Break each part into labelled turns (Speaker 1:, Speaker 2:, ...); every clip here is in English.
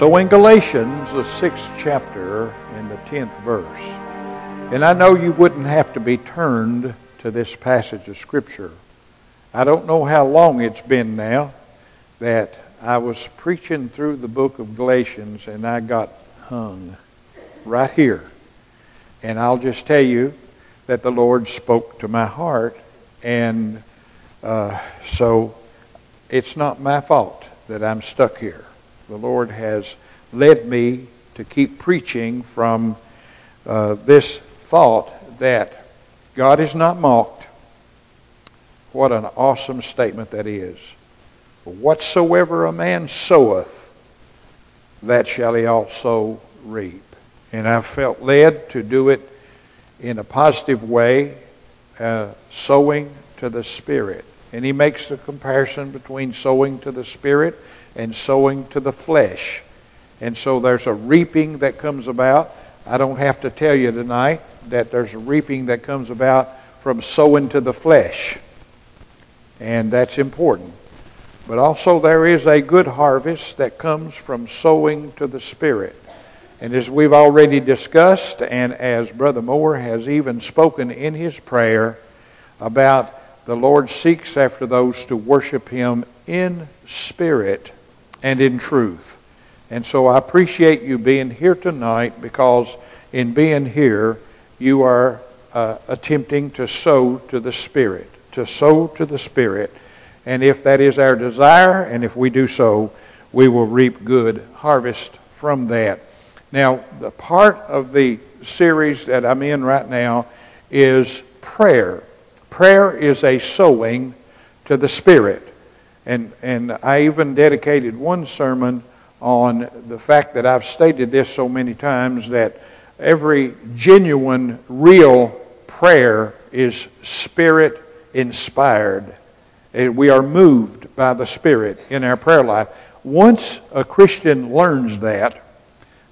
Speaker 1: So in Galatians, the sixth chapter, in the tenth verse, and I know you wouldn't have to be turned to this passage of Scripture. I don't know how long it's been now that I was preaching through the book of Galatians and I got hung right here. And I'll just tell you that the Lord spoke to my heart, and uh, so it's not my fault that I'm stuck here. The Lord has led me to keep preaching from uh, this thought that God is not mocked. What an awesome statement that is. Whatsoever a man soweth, that shall he also reap. And I've felt led to do it in a positive way, uh, sowing to the Spirit. And he makes the comparison between sowing to the Spirit and sowing to the flesh. And so there's a reaping that comes about. I don't have to tell you tonight that there's a reaping that comes about from sowing to the flesh. And that's important. But also, there is a good harvest that comes from sowing to the Spirit. And as we've already discussed, and as Brother Moore has even spoken in his prayer about the Lord seeks after those to worship Him in spirit and in truth. And so I appreciate you being here tonight because in being here, you are uh, attempting to sow to the Spirit, to sow to the Spirit. And if that is our desire, and if we do so, we will reap good harvest from that. Now, the part of the series that I'm in right now is prayer. Prayer is a sowing to the Spirit. And, and I even dedicated one sermon on the fact that I've stated this so many times that every genuine, real prayer is Spirit inspired. We are moved by the Spirit in our prayer life. Once a Christian learns that,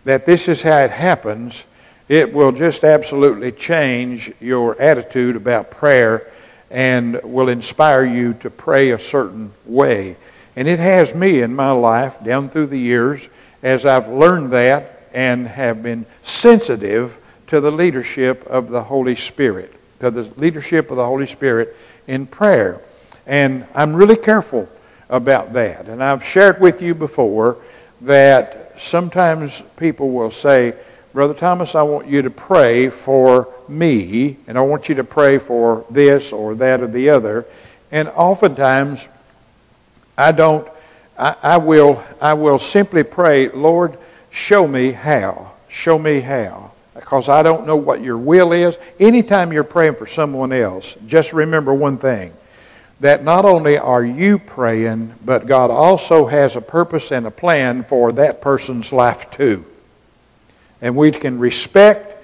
Speaker 1: that this is how it happens, it will just absolutely change your attitude about prayer and will inspire you to pray a certain way. And it has me in my life down through the years as I've learned that and have been sensitive to the leadership of the Holy Spirit, to the leadership of the Holy Spirit in prayer. And I'm really careful about that. And I've shared with you before that sometimes people will say, Brother Thomas, I want you to pray for me, and I want you to pray for this or that or the other. And oftentimes, I don't, I, I will, I will simply pray, Lord, show me how. Show me how. Because I don't know what your will is. Anytime you're praying for someone else, just remember one thing that not only are you praying, but God also has a purpose and a plan for that person's life too. And we can respect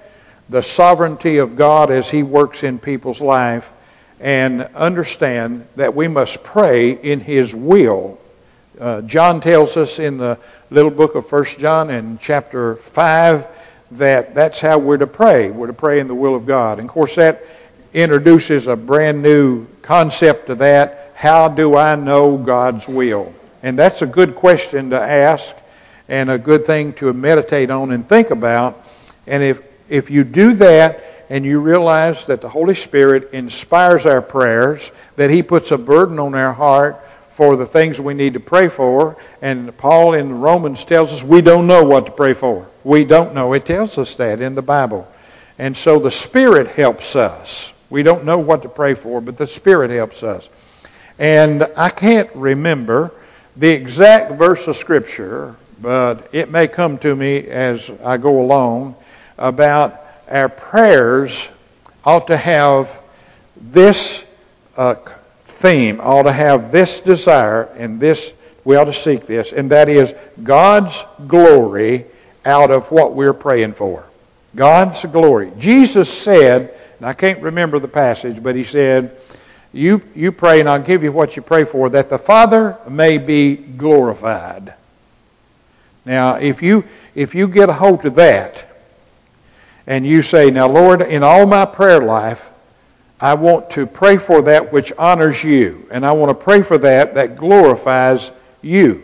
Speaker 1: the sovereignty of God as He works in people's life and understand that we must pray in His will. Uh, John tells us in the little book of First John in chapter 5 that that's how we're to pray. We're to pray in the will of God. And of course, that introduces a brand new concept to that. How do I know God's will? And that's a good question to ask and a good thing to meditate on and think about. And if, if you do that and you realize that the Holy Spirit inspires our prayers, that He puts a burden on our heart for the things we need to pray for, and Paul in Romans tells us we don't know what to pray for. We don't know. It tells us that in the Bible. And so the Spirit helps us. We don't know what to pray for, but the Spirit helps us. And I can't remember the exact verse of Scripture, but it may come to me as I go along about our prayers ought to have this uh, theme, ought to have this desire, and this, we ought to seek this, and that is God's glory out of what we're praying for. God's glory. Jesus said, and I can't remember the passage, but he said, you, you pray, and I'll give you what you pray for, that the Father may be glorified. Now, if you, if you get a hold of that, and you say, Now, Lord, in all my prayer life, I want to pray for that which honors you, and I want to pray for that that glorifies you.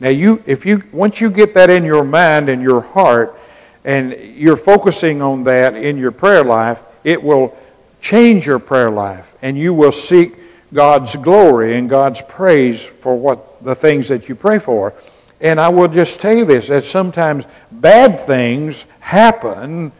Speaker 1: Now, you, if you, once you get that in your mind and your heart, and you're focusing on that in your prayer life, it will change your prayer life, and you will seek God's glory and God's praise for what the things that you pray for. And I will just tell you this that sometimes bad things happen,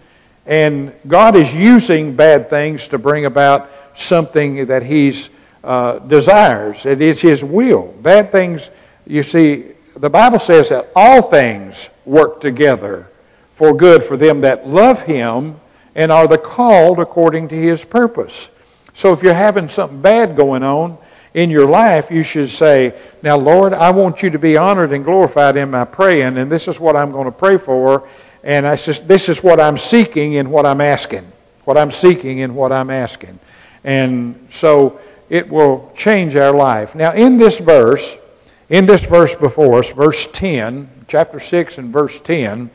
Speaker 1: and God is using bad things to bring about something that He's uh, desires. It is His will. Bad things, you see, the Bible says that all things work together for good for them that love Him and are the called according to His purpose. So if you're having something bad going on in your life, you should say, Now, Lord, I want you to be honored and glorified in my praying, and this is what I'm going to pray for, and I just, this is what I'm seeking and what I'm asking. What I'm seeking and what I'm asking. And so it will change our life. Now, in this verse, in this verse before us, verse 10, chapter 6 and verse 10,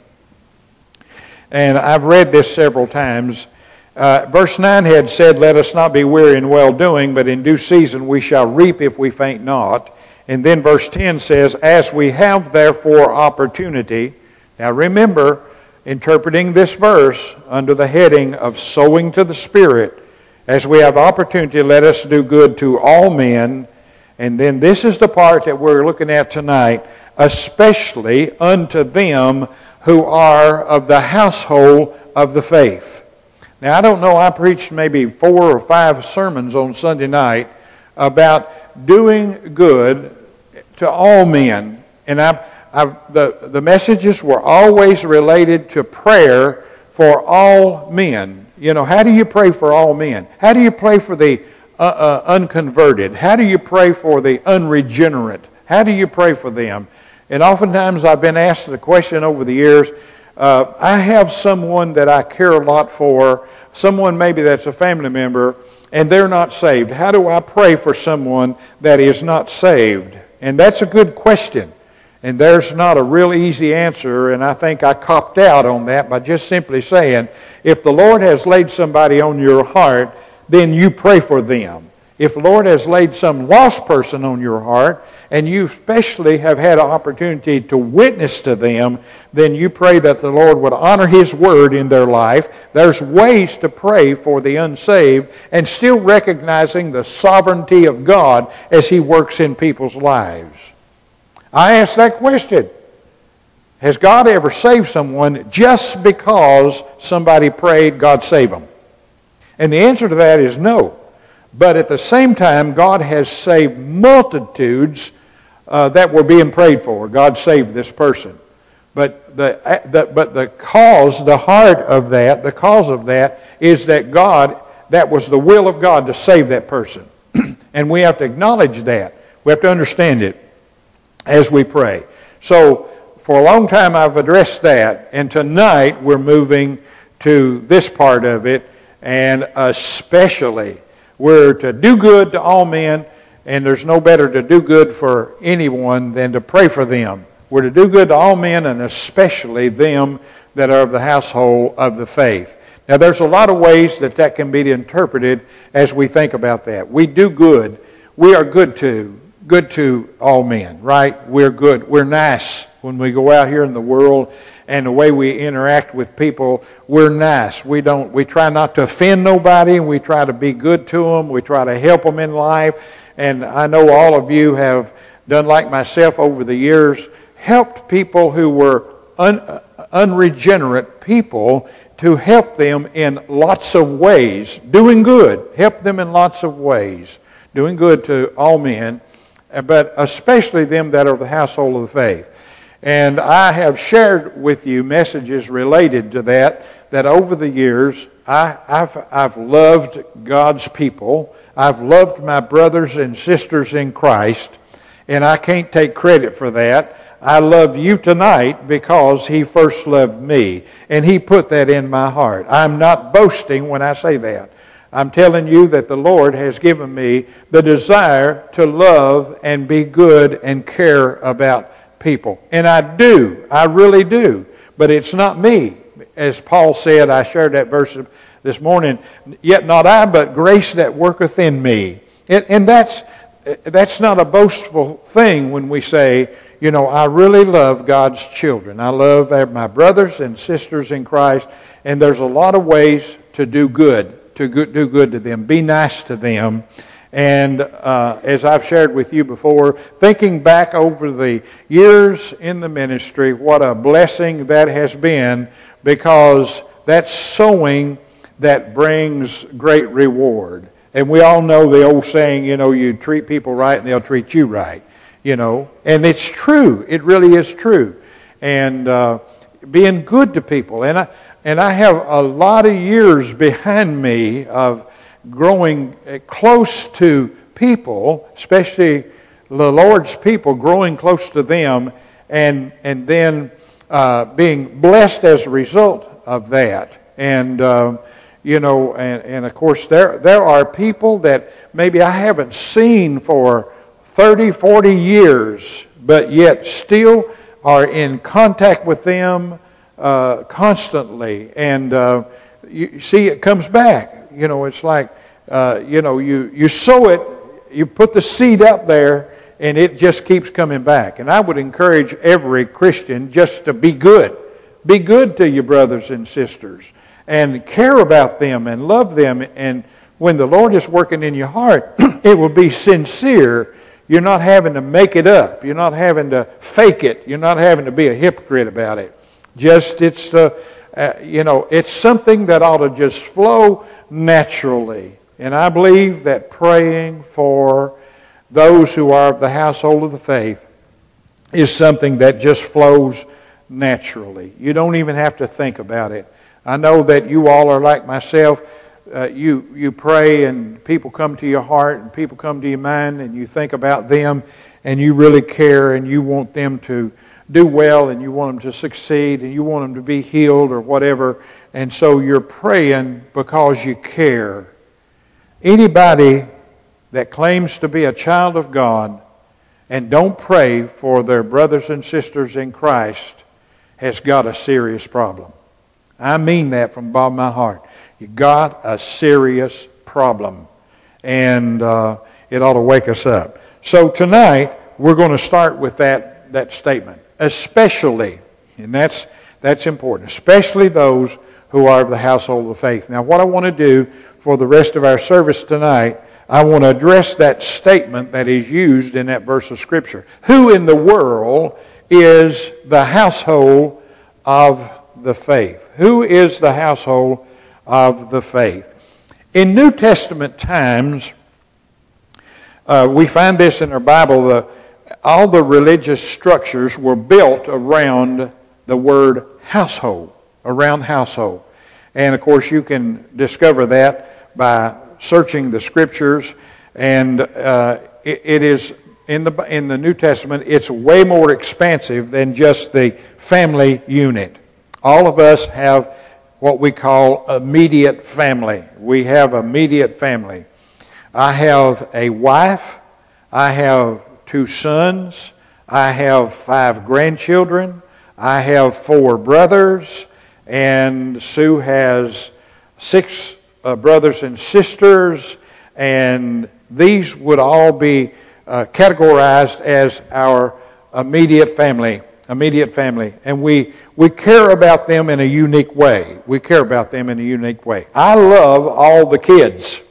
Speaker 1: and I've read this several times. Uh, verse 9 had said, Let us not be weary in well doing, but in due season we shall reap if we faint not. And then verse 10 says, As we have therefore opportunity. Now remember, interpreting this verse under the heading of sowing to the Spirit, as we have opportunity, let us do good to all men. And then this is the part that we're looking at tonight, especially unto them who are of the household of the faith. Now, I don't know, I preached maybe four or five sermons on Sunday night about doing good to all men. And I, I, the, the messages were always related to prayer for all men. You know, how do you pray for all men? How do you pray for the uh, uh, unconverted? How do you pray for the unregenerate? How do you pray for them? And oftentimes I've been asked the question over the years. Uh, I have someone that I care a lot for, someone maybe that's a family member, and they're not saved. How do I pray for someone that is not saved? And that's a good question. And there's not a real easy answer, and I think I copped out on that by just simply saying if the Lord has laid somebody on your heart, then you pray for them. If the Lord has laid some lost person on your heart, and you especially have had an opportunity to witness to them, then you pray that the Lord would honor His word in their life. There's ways to pray for the unsaved and still recognizing the sovereignty of God as He works in people's lives. I ask that question. Has God ever saved someone just because somebody prayed, God save them? And the answer to that is no. But at the same time, God has saved multitudes uh, that were being prayed for. God saved this person. But the, the, but the cause, the heart of that, the cause of that is that God, that was the will of God to save that person. and we have to acknowledge that. We have to understand it as we pray. So, for a long time I've addressed that, and tonight we're moving to this part of it, and especially we're to do good to all men, and there's no better to do good for anyone than to pray for them. We're to do good to all men, and especially them that are of the household of the faith. Now, there's a lot of ways that that can be interpreted as we think about that. We do good. We are good to good to all men, right? We're good. We're nice when we go out here in the world and the way we interact with people, we're nice. We don't we try not to offend nobody, and we try to be good to them, we try to help them in life. And I know all of you have done like myself over the years, helped people who were un, unregenerate people to help them in lots of ways, doing good, help them in lots of ways, doing good to all men uh, but especially them that are the household of the faith. And I have shared with you messages related to that, that over the years, I, have I've loved God's people. I've loved my brothers and sisters in Christ, and I can't take credit for that. I love you tonight because He first loved me, and He put that in my heart. I'm not boasting when I say that. I'm telling you that the Lord has given me the desire to love and be good and care about people. And I do. I really do. But it's not me. As Paul said, I shared that verse this morning, yet not I, but grace that worketh in me. And, that's, that's not a boastful thing when we say, you know, I really love God's children. I love my brothers and sisters in Christ, and there's a lot of ways to do good, to do good to them. Be nice to them. And uh, as I've shared with you before, thinking back over the years in the ministry, what a blessing that has been because that's sowing that brings great reward. And we all know the old saying, you know, you treat people right and they'll treat you right, you know. And it's true. It really is true. And uh, being good to people. And I, and I have a lot of years behind me of growing uh, close to people, especially the Lord's people, growing close to them, and, and then uh, being blessed as a result of that. And, uh, you know, and, and of course, there, there are people that maybe I haven't seen for 30, 40 years, but yet still are in contact with them uh, constantly. And uh, you see, it comes back. You know, it's like, uh, you know, you, you sow it, you put the seed up there, and it just keeps coming back. And I would encourage every Christian just to be good. Be good to your brothers and sisters and care about them and love them. And when the Lord is working in your heart, it will be sincere. You're not having to make it up. You're not having to fake it. You're not having to be a hypocrite about it. Just it's uh, uh, you know it's something that ought to just flow naturally. And I believe that praying for those who are of the household of the faith is something that just flows naturally. You don't even have to think about it. I know that you all are like myself. Uh, you, you pray and people come to your heart and people come to your mind and you think about them and you really care and you want them to do well and you want them to succeed and you want them to be healed or whatever. And so you're praying because you care. Anybody that claims to be a child of God and don't pray for their brothers and sisters in Christ has got a serious problem. I mean that from the bottom of my heart. You got a serious problem. And uh, it ought to wake us up. So tonight, we're going to start with that, that statement. Especially, and that's, that's important, especially those who are of the household of faith. Now, what I want to do for the rest of our service tonight, I want to address that statement that is used in that verse of Scripture. Who in the world is the household of the faith? Who is the household of the faith? In New Testament times, uh, we find this in our Bible. The, all the religious structures were built around the word household, around household. And of course, you can discover that by searching the scriptures. And uh, it, it is in the, in the New Testament, it's way more expansive than just the family unit. All of us have what we call immediate family. We have immediate family. I have a wife. I have two sons. I have five grandchildren. I have four brothers. And Sue has six uh, brothers and sisters. And these would all be uh, categorized as our immediate family immediate family, and we, we care about them in a unique way. We care about them in a unique way. I love all the kids,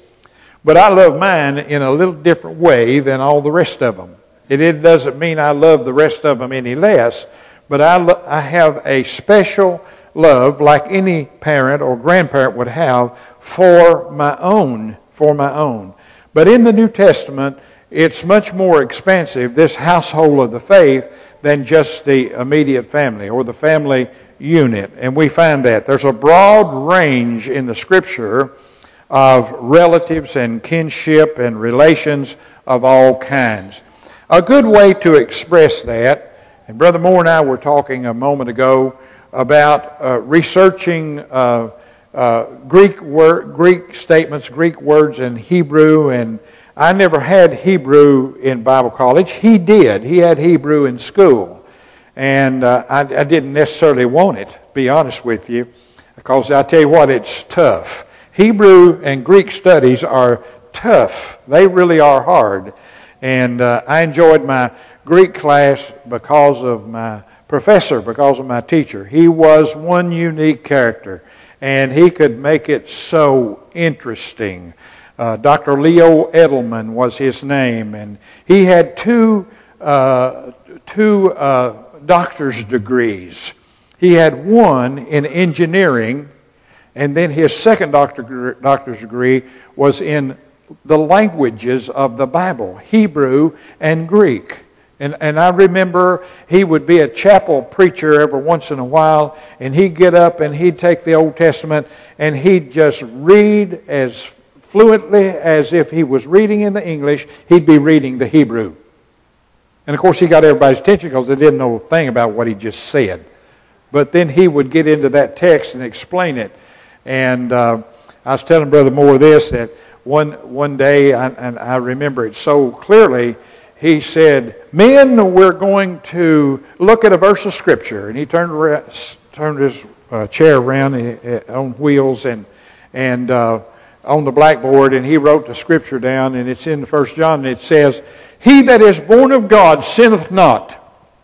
Speaker 1: but I love mine in a little different way than all the rest of them. It, it doesn't mean I love the rest of them any less, but I, lo- I have a special love, like any parent or grandparent would have, for my own, for my own. But in the New Testament, it's much more expansive, this household of the faith, than just the immediate family or the family unit. And we find that. There's a broad range in the Scripture of relatives and kinship and relations of all kinds. A good way to express that, and Brother Moore and I were talking a moment ago about uh, researching uh, uh, Greek Greek statements, Greek words in Hebrew and I never had Hebrew in Bible college. He did. He had Hebrew in school. And uh, I, I, didn't necessarily want it, be honest with you, because I tell you what, it's tough. Hebrew and Greek studies are tough. They really are hard. And uh, I enjoyed my Greek class because of my professor, because of my teacher. He was one unique character, and he could make it so interesting. Uh, Dr. Leo Edelman was his name, and he had two, uh, two uh, doctor's degrees. He had one in engineering, and then his second doctor, doctor's degree was in the languages of the Bible Hebrew and Greek. And, and I remember he would be a chapel preacher every once in a while, and he'd get up and he'd take the Old Testament and he'd just read as fluently as if he was reading in the English, he'd be reading the Hebrew. And of course, he got everybody's attention because they didn't know a thing about what he just said. But then he would get into that text and explain it. And uh, I was telling Brother Moore this that one, one day, and I remember it so clearly, he said, Men, we're going to look at a verse of Scripture. And he turned, turned his uh, chair around uh, on wheels and, and uh, on the blackboard, and he wrote the Scripture down, and it's in First John, and it says, He that is born of God sinneth not.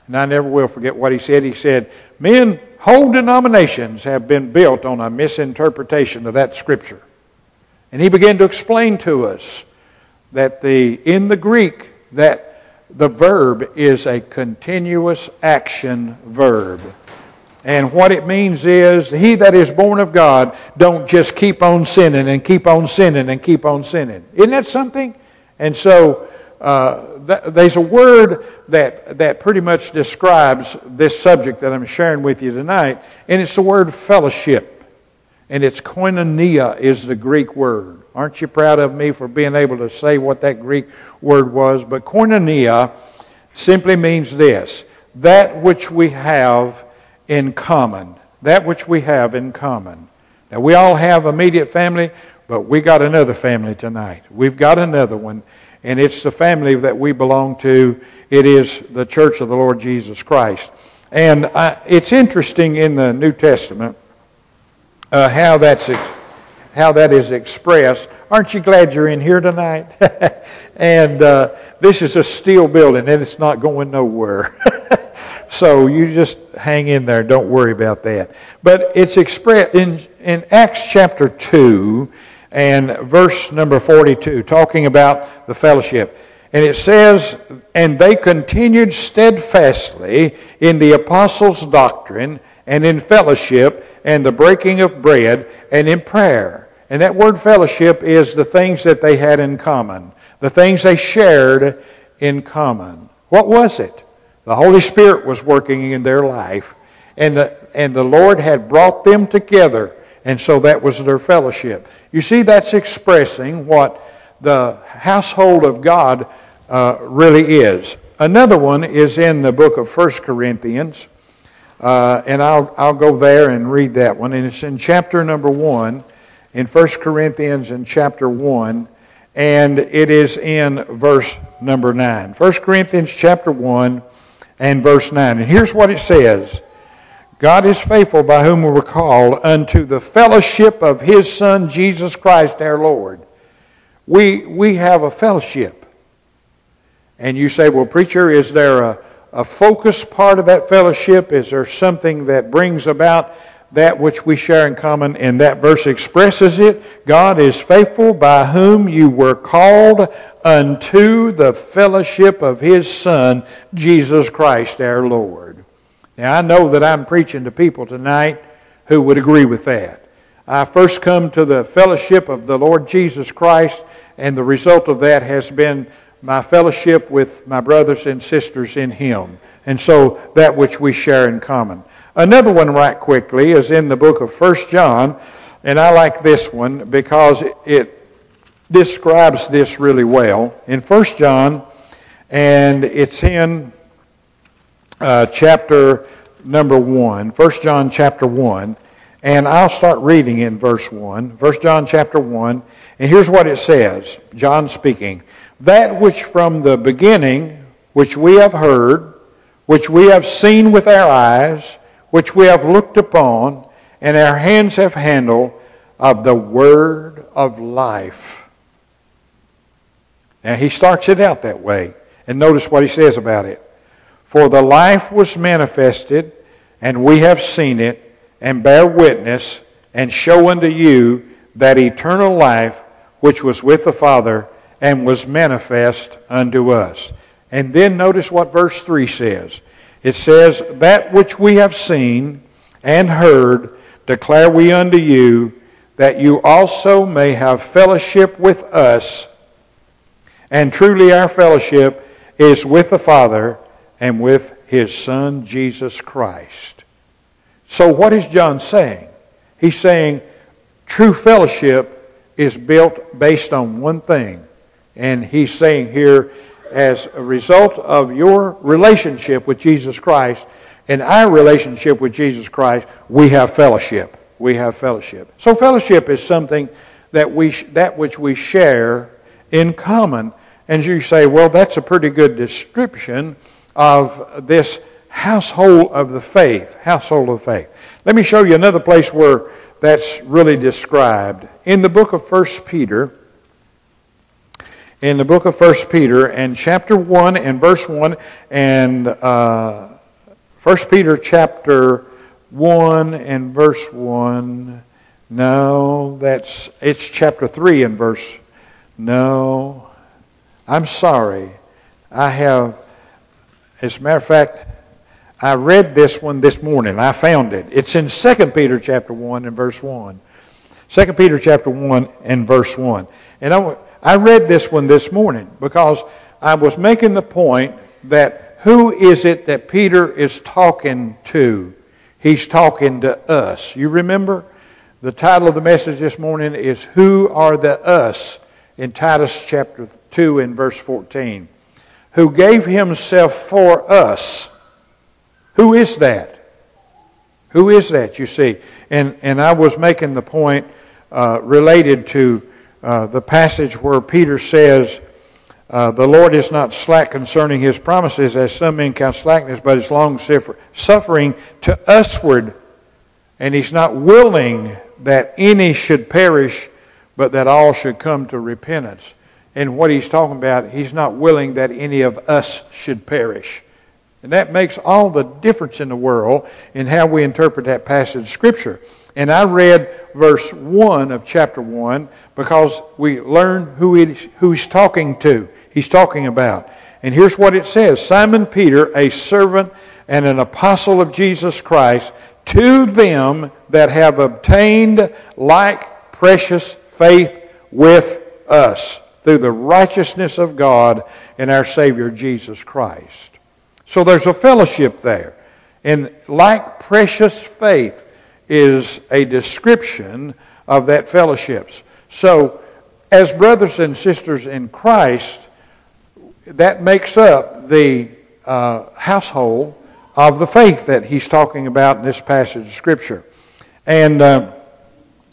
Speaker 1: And I never will forget what he said. He said, Men, whole denominations have been built on a misinterpretation of that Scripture. And he began to explain to us that the, in the Greek, that the verb is a continuous action verb. And what it means is, he that is born of God don't just keep on sinning and keep on sinning and keep on sinning. Isn't that something? And so, uh, th- there's a word that, that pretty much describes this subject that I'm sharing with you tonight, and it's the word fellowship. And it's koinonia is the Greek word. Aren't you proud of me for being able to say what that Greek word was? But koinonia simply means this that which we have in common. That which we have in common. Now, we all have immediate family, but we got another family tonight. We've got another one, and it's the family that we belong to. It is the church of the Lord Jesus Christ. And I, it's interesting in the New Testament uh, how that's how that is expressed. Aren't you glad you're in here tonight? and uh, this is a steel building, and it's not going nowhere. so you just hang in there. Don't worry about that. But it's expressed in in Acts chapter two and verse number forty-two, talking about the fellowship. And it says, And they continued steadfastly in the apostles' doctrine and in fellowship and the breaking of bread and in prayer. And that word fellowship is the things that they had in common, the things they shared in common. What was it? The Holy Spirit was working in their life, and the, and the Lord had brought them together, and so that was their fellowship. You see, that's expressing what the household of God uh, really is. Another one is in the book of 1 Corinthians. Uh, and I'll, I'll go there and read that one. And it's in chapter number 1, in 1 Corinthians in chapter 1, and it is in verse number 9. 1 Corinthians chapter 1 and verse 9. And here's what it says God is faithful by whom we were called unto the fellowship of his Son, Jesus Christ our Lord. We, we have a fellowship. And you say, well, preacher, is there a a focus part of that fellowship? Is there something that brings about that which we share in common? And that verse expresses it. God is faithful by whom you were called unto the fellowship of his Son, Jesus Christ our Lord. Now, I know that I'm preaching to people tonight who would agree with that. I first come to the fellowship of the Lord Jesus Christ, and the result of that has been my fellowship with my brothers and sisters in Him. And so that which we share in common. Another one, right quickly, is in the book of First John, and I like this one because it describes this really well. In First John, and it's in uh, chapter number 1, 1 John chapter 1, and I'll start reading in verse 1. 1 John chapter 1, and here's what it says John speaking that which from the beginning, which we have heard, which we have seen with our eyes, which we have looked upon, and our hands have handled of the word of life. Now he starts it out that way. And notice what he says about it. For the life was manifested, and we have seen it, and bear witness, and show unto you that eternal life which was with the Father and was manifest unto us. And then notice what verse 3 says. It says, That which we have seen and heard declare we unto you, that you also may have fellowship with us. And truly our fellowship is with the Father and with his Son, Jesus Christ. So, what is John saying? He's saying true fellowship is built based on one thing. And he's saying here, as a result of your relationship with Jesus Christ and our relationship with Jesus Christ, we have fellowship. We have fellowship. So, fellowship is something that, we, that which we share in common. And you say, well, that's a pretty good description of this household of the faith. Household of faith. Let me show you another place where that's really described. In the book of 1 Peter, in the book of 1 Peter and chapter 1 and verse 1 and uh, 1 Peter chapter 1 and verse 1. No, that's it's chapter 3 and verse. No. I'm sorry. I have as a matter of fact, I read this one this morning. I found it. It's in 2 Peter chapter 1 and verse 1. 2 Peter chapter 1 and verse 1. And I, I read this one this morning because I was making the point that who is it that Peter is talking to? He's talking to us. You remember? The title of the message this morning is Who Are the Us in Titus chapter 2 and verse 14 who gave himself for us. Who is that? Who is that, you see? And, and I was making the point uh, related to uh, the passage where Peter says, uh, The Lord is not slack concerning his promises, as some men count slackness, but is long suffering to usward. And he's not willing that any should perish, but that all should come to repentance. And what he's talking about, he's not willing that any of us should perish. And that makes all the difference in the world in how we interpret that passage of Scripture. And I read verse 1 of chapter 1 because we learn who, it, who he's talking to, he's talking about. And here's what it says Simon Peter, a servant and an apostle of Jesus Christ, to them that have obtained like precious faith with us through the righteousness of God and our Savior Jesus Christ. So there's a fellowship there. And like precious faith is a description of that fellowship. So, as brothers and sisters in Christ, that makes up the uh, household of the faith that he's talking about in this passage of Scripture. And uh,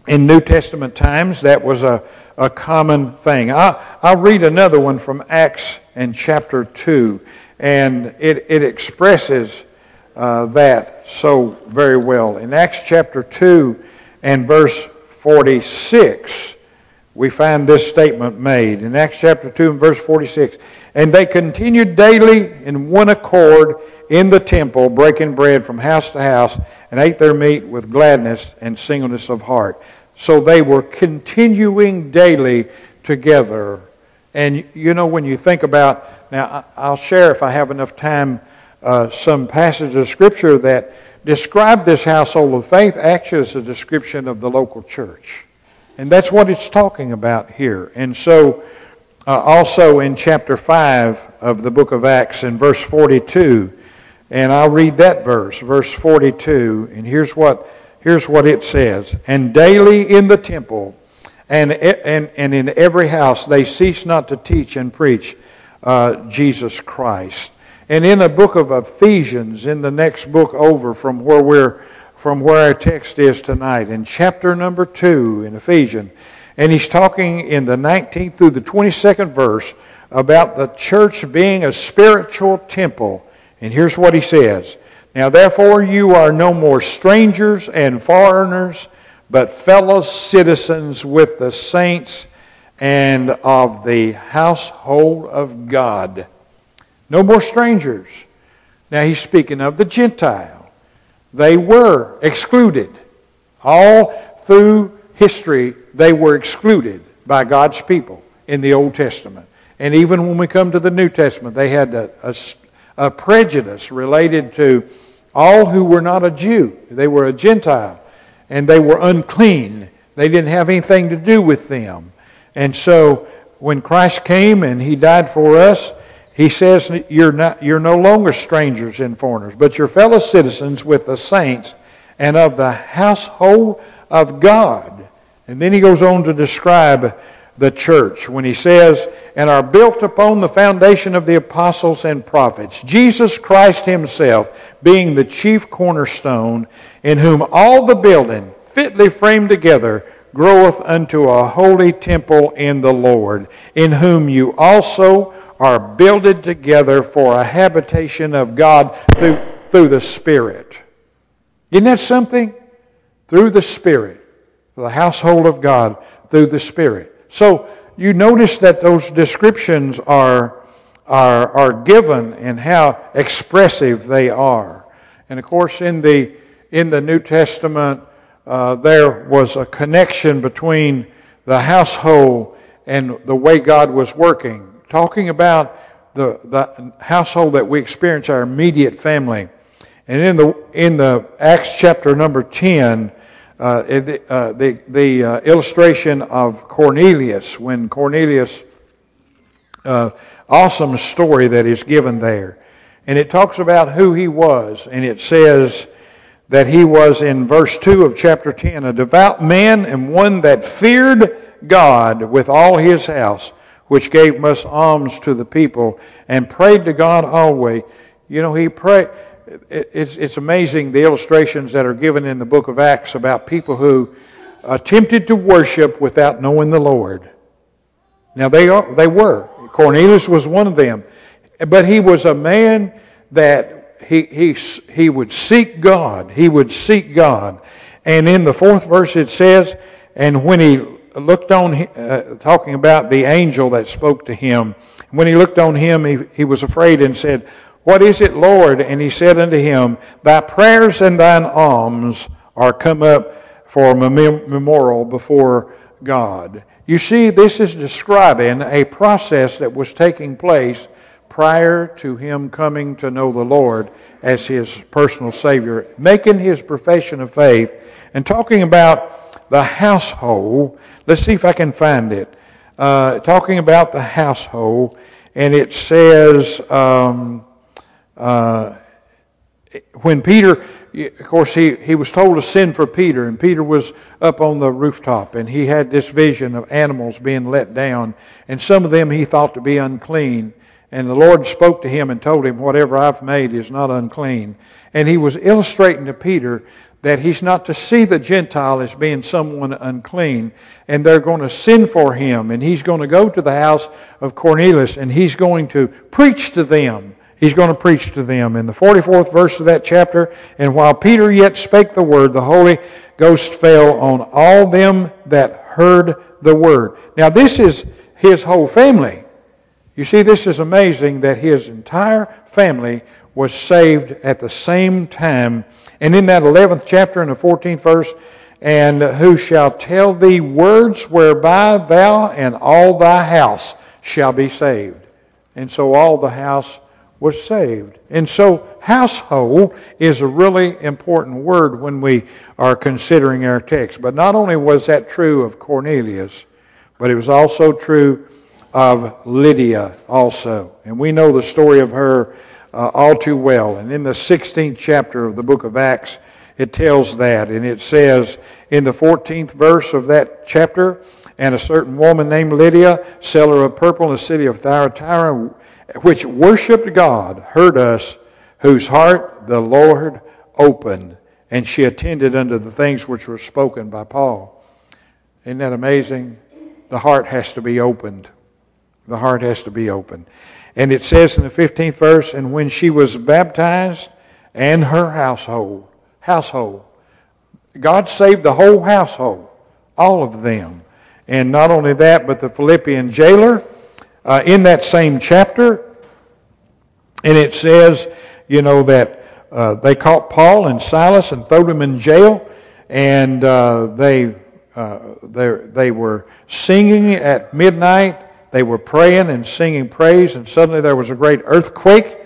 Speaker 1: in New Testament times, that was a a common thing. I, I'll read another one from Acts and chapter 2, and it, it expresses uh, that so very well. In Acts chapter 2 and verse 46, we find this statement made. In Acts chapter 2 and verse 46, and they continued daily in one accord in the temple, breaking bread from house to house, and ate their meat with gladness and singleness of heart. So they were continuing daily together. And you know, when you think about, now I'll share if I have enough time, uh, some passages of Scripture that describe this household of faith actually as a description of the local church. And that's what it's talking about here. And so, uh, also in chapter 5 of the book of Acts, in verse 42, and I'll read that verse, verse 42, and here's what Here's what it says And daily in the temple and, and, and in every house they cease not to teach and preach uh, Jesus Christ. And in the book of Ephesians, in the next book over from where we're from where our text is tonight, in chapter number two in Ephesians, and he's talking in the 19th through the 22nd verse about the church being a spiritual temple. And here's what he says now, therefore, you are no more strangers and foreigners, but fellow citizens with the saints and of the household of God. No more strangers. Now he's speaking of the Gentile. They were excluded. All through history, they were excluded by God's people in the Old Testament. And even when we come to the New Testament, they had a, a, a prejudice related to all who were not a Jew. They were a Gentile and they were unclean. They didn't have anything to do with them. And so when Christ came and he died for us, he says you're, not, you're no longer strangers and foreigners, but you're fellow citizens with the saints and of the household of God. And then he goes on to describe the church when he says, and are built upon the foundation of the apostles and prophets, Jesus Christ himself being the chief cornerstone, in whom all the building, fitly framed together, groweth unto a holy temple in the Lord, in whom you also are builded together for a habitation of God through, through the Spirit. Isn't that something? Through the Spirit. The household of God through the Spirit. So you notice that those descriptions are, are, are given and how expressive they are. And of course, in the, in the New Testament, uh, there was a connection between the household and the way God was working. Talking about the, the household that we experience, our immediate family. And in the, in the Acts chapter number 10, uh, uh, the, the uh, illustration of Cornelius, when Cornelius, uh, awesome story that is given there. And it talks about who he was, and it says that he was in verse 2 of chapter 10 a devout man and one that feared God with all his house, which gave much alms to the people and prayed to God always. You know, he prayed it's, it's amazing the illustrations that are given in the book of Acts about people who attempted to worship without knowing the Lord. Now, they, are, they were. Cornelius was one of them. But he was a man that he, he, he would seek God. He would seek God. And in the fourth verse it says, and when he looked on, uh, talking about the angel that spoke to him, when he looked on him, he, he was afraid and said, what is it, Lord? And he said unto him, Thy prayers and thine alms are come up for a memorial before God. You see, this is describing a process that was taking place prior to him coming to know the Lord as his personal Savior, making his profession of faith, and talking about the household. Let's see if I can find it. Uh, talking about the household, and it says. Um, uh, when Peter, of course, he, he was told to send for Peter, and Peter was up on the rooftop, and he had this vision of animals being let down, and some of them he thought to be unclean. And the Lord spoke to him and told him, Whatever I've made is not unclean. And he was illustrating to Peter that he's not to see the Gentile as being someone unclean, and they're going to sin for him, and he's going to go to the house of Cornelius, and he's going to preach to them he's going to preach to them. In the 44th verse of that chapter, and while Peter yet spake the word, the Holy Ghost fell on all them that heard the word. Now, this is his whole family. You see, this is amazing that his entire family was saved at the same time. And in that 11th chapter, in the 14th verse, and who shall tell thee words whereby thou and all thy house shall be saved. And so all the house was saved. And so, household is a really important word when we are considering our text. But not only was that true of Cornelius, but it was also true of Lydia also. And we know the story of her uh, all too well. And in the 16th chapter of the book of Acts, it tells that. And it says in the 14th verse of that chapter, and a certain woman named Lydia, seller of purple in the city of Thyatira, which worshiped God, heard us, whose heart the Lord opened, and she attended unto the things which were spoken by Paul. Isn't that amazing? The heart has to be opened. The heart has to be opened. And it says in the 15th verse, and when she was baptized and her household, household, God saved the whole household, all of them. And not only that, but the Philippian jailer uh, in that same chapter. And it says, you know, that uh, they caught Paul and Silas and threw them in jail, and uh, they, uh, they were singing at midnight. They were praying and singing praise, and suddenly there was a great earthquake,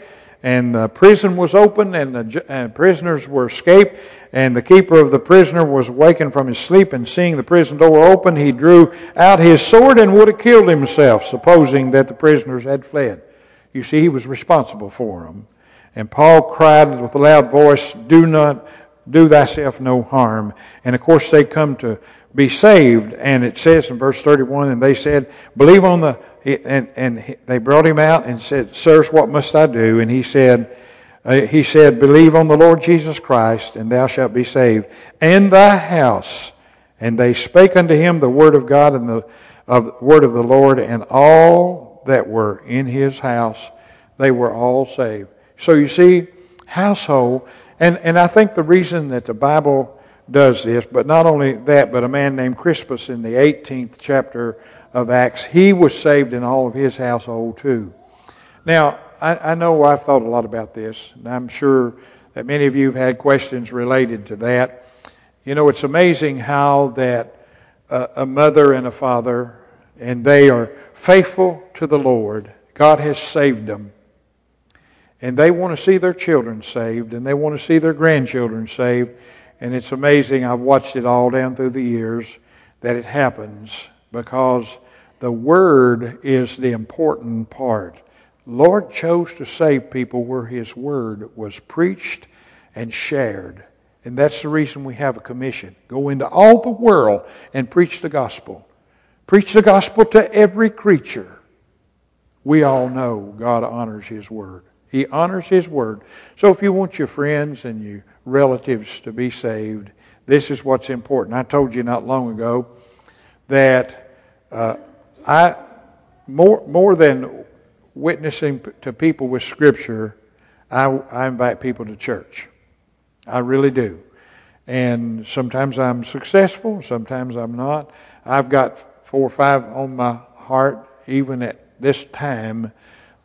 Speaker 1: and the prison was open, and the and prisoners were escaped. And the keeper of the prisoner was wakened from his sleep, and seeing the prison door open, he drew out his sword and would have killed himself, supposing that the prisoners had fled. You see, he was responsible for them. And Paul cried with a loud voice, Do not do thyself no harm. And of course, they come to be saved. And it says in verse 31, and they said, Believe on the. And, and they brought him out and said, Sirs, what must I do? And he said, uh, he said, Believe on the Lord Jesus Christ, and thou shalt be saved, and thy house. And they spake unto him the word of God and the of, word of the Lord, and all that were in his house, they were all saved. So you see, household, and, and I think the reason that the Bible does this, but not only that, but a man named Crispus in the 18th chapter of Acts, he was saved in all of his household too. Now, I, I know I've thought a lot about this, and I'm sure that many of you have had questions related to that. You know, it's amazing how that uh, a mother and a father, and they are faithful to the Lord. God has saved them and they want to see their children saved and they want to see their grandchildren saved. And it's amazing, I've watched it all down through the years, that it happens because the Word is the important part. Lord chose to save people where His Word was preached and shared. And that's the reason we have a commission. Go into all the world and preach the gospel. Preach the gospel to every creature. We all know God honors His Word. He honors His word. So if you want your friends and your relatives to be saved, this is what's important. I told you not long ago that uh, I more more than witnessing to people with Scripture, I, I invite people to church. I really do. And sometimes I'm successful, sometimes I'm not. I've got four or five on my heart, even at this time,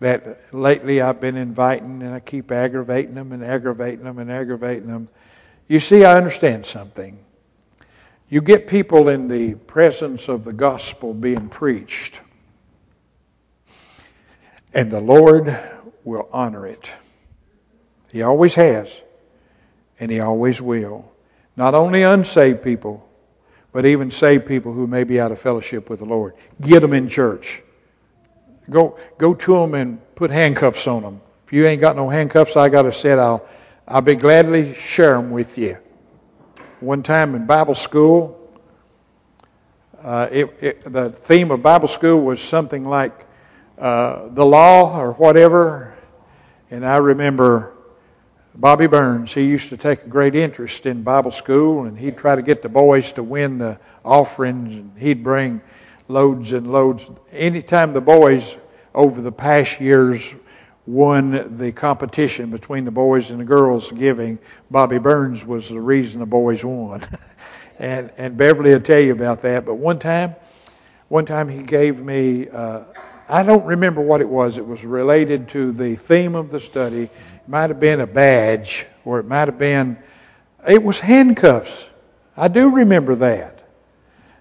Speaker 1: that lately I've been inviting and I keep aggravating them and aggravating them and aggravating them. You see, I understand something. You get people in the presence of the gospel being preached, and the Lord will honor it. He always has, and He always will. Not only unsaved people, but even saved people who may be out of fellowship with the Lord. Get them in church. Go, go to them and put handcuffs on them. If you ain't got no handcuffs, I got a set. I'll, I'll be gladly share them with you. One time in Bible school, uh, it, it, the theme of Bible school was something like uh, the law or whatever. And I remember Bobby Burns, he used to take a great interest in Bible school, and he'd try to get the boys to win the offerings, and he'd bring loads and loads. Anytime the boys over the past years won the competition between the boys and the girls giving, Bobby Burns was the reason the boys won. and, and Beverly will tell you about that. But one time, one time he gave me, uh, I don't remember what it was. It was related to the theme of the study. It might have been a badge, or it might have been, it was handcuffs. I do remember that.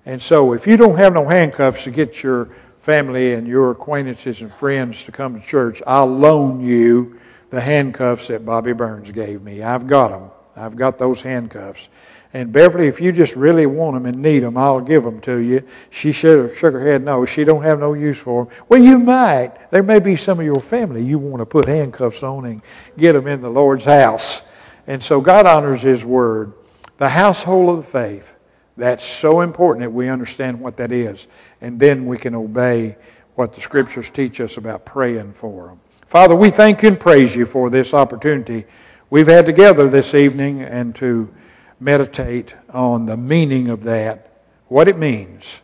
Speaker 1: And so, if you don't have no handcuffs to get your family and your acquaintances and friends to come to church, I'll loan you the handcuffs that Bobby Burns gave me. I've got them. I've got those handcuffs. And Beverly, if you just really want them and need them, I'll give them to you. She shook, her head, no, she don't have no use for them. Well, you might. There may be some of your family you want to put handcuffs on and get them in the Lord's house. And so God honors His word. The household of the faith. That's so important that we understand what that is. And then we can obey what the scriptures teach us about praying for them. Father, we thank you and praise you for this opportunity we've had together this evening and to meditate on the meaning of that, what it means.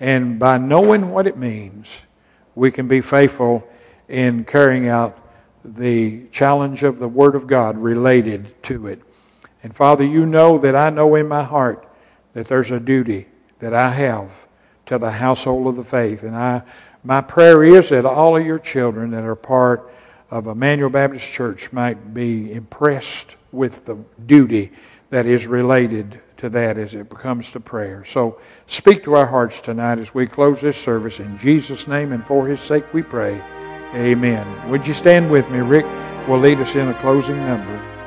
Speaker 1: And by knowing what it means, we can be faithful in carrying out the challenge of the Word of God related to it. And Father, you know that I know in my heart that there's a duty that I have to the household of the faith. And I, my prayer is that all of your children that are part of Emmanuel Baptist Church might be impressed with the duty that is related to that as it comes to prayer. So speak to our hearts tonight as we close this service. In Jesus' name and for his sake we pray. Amen. Would you stand with me? Rick will lead us in a closing number.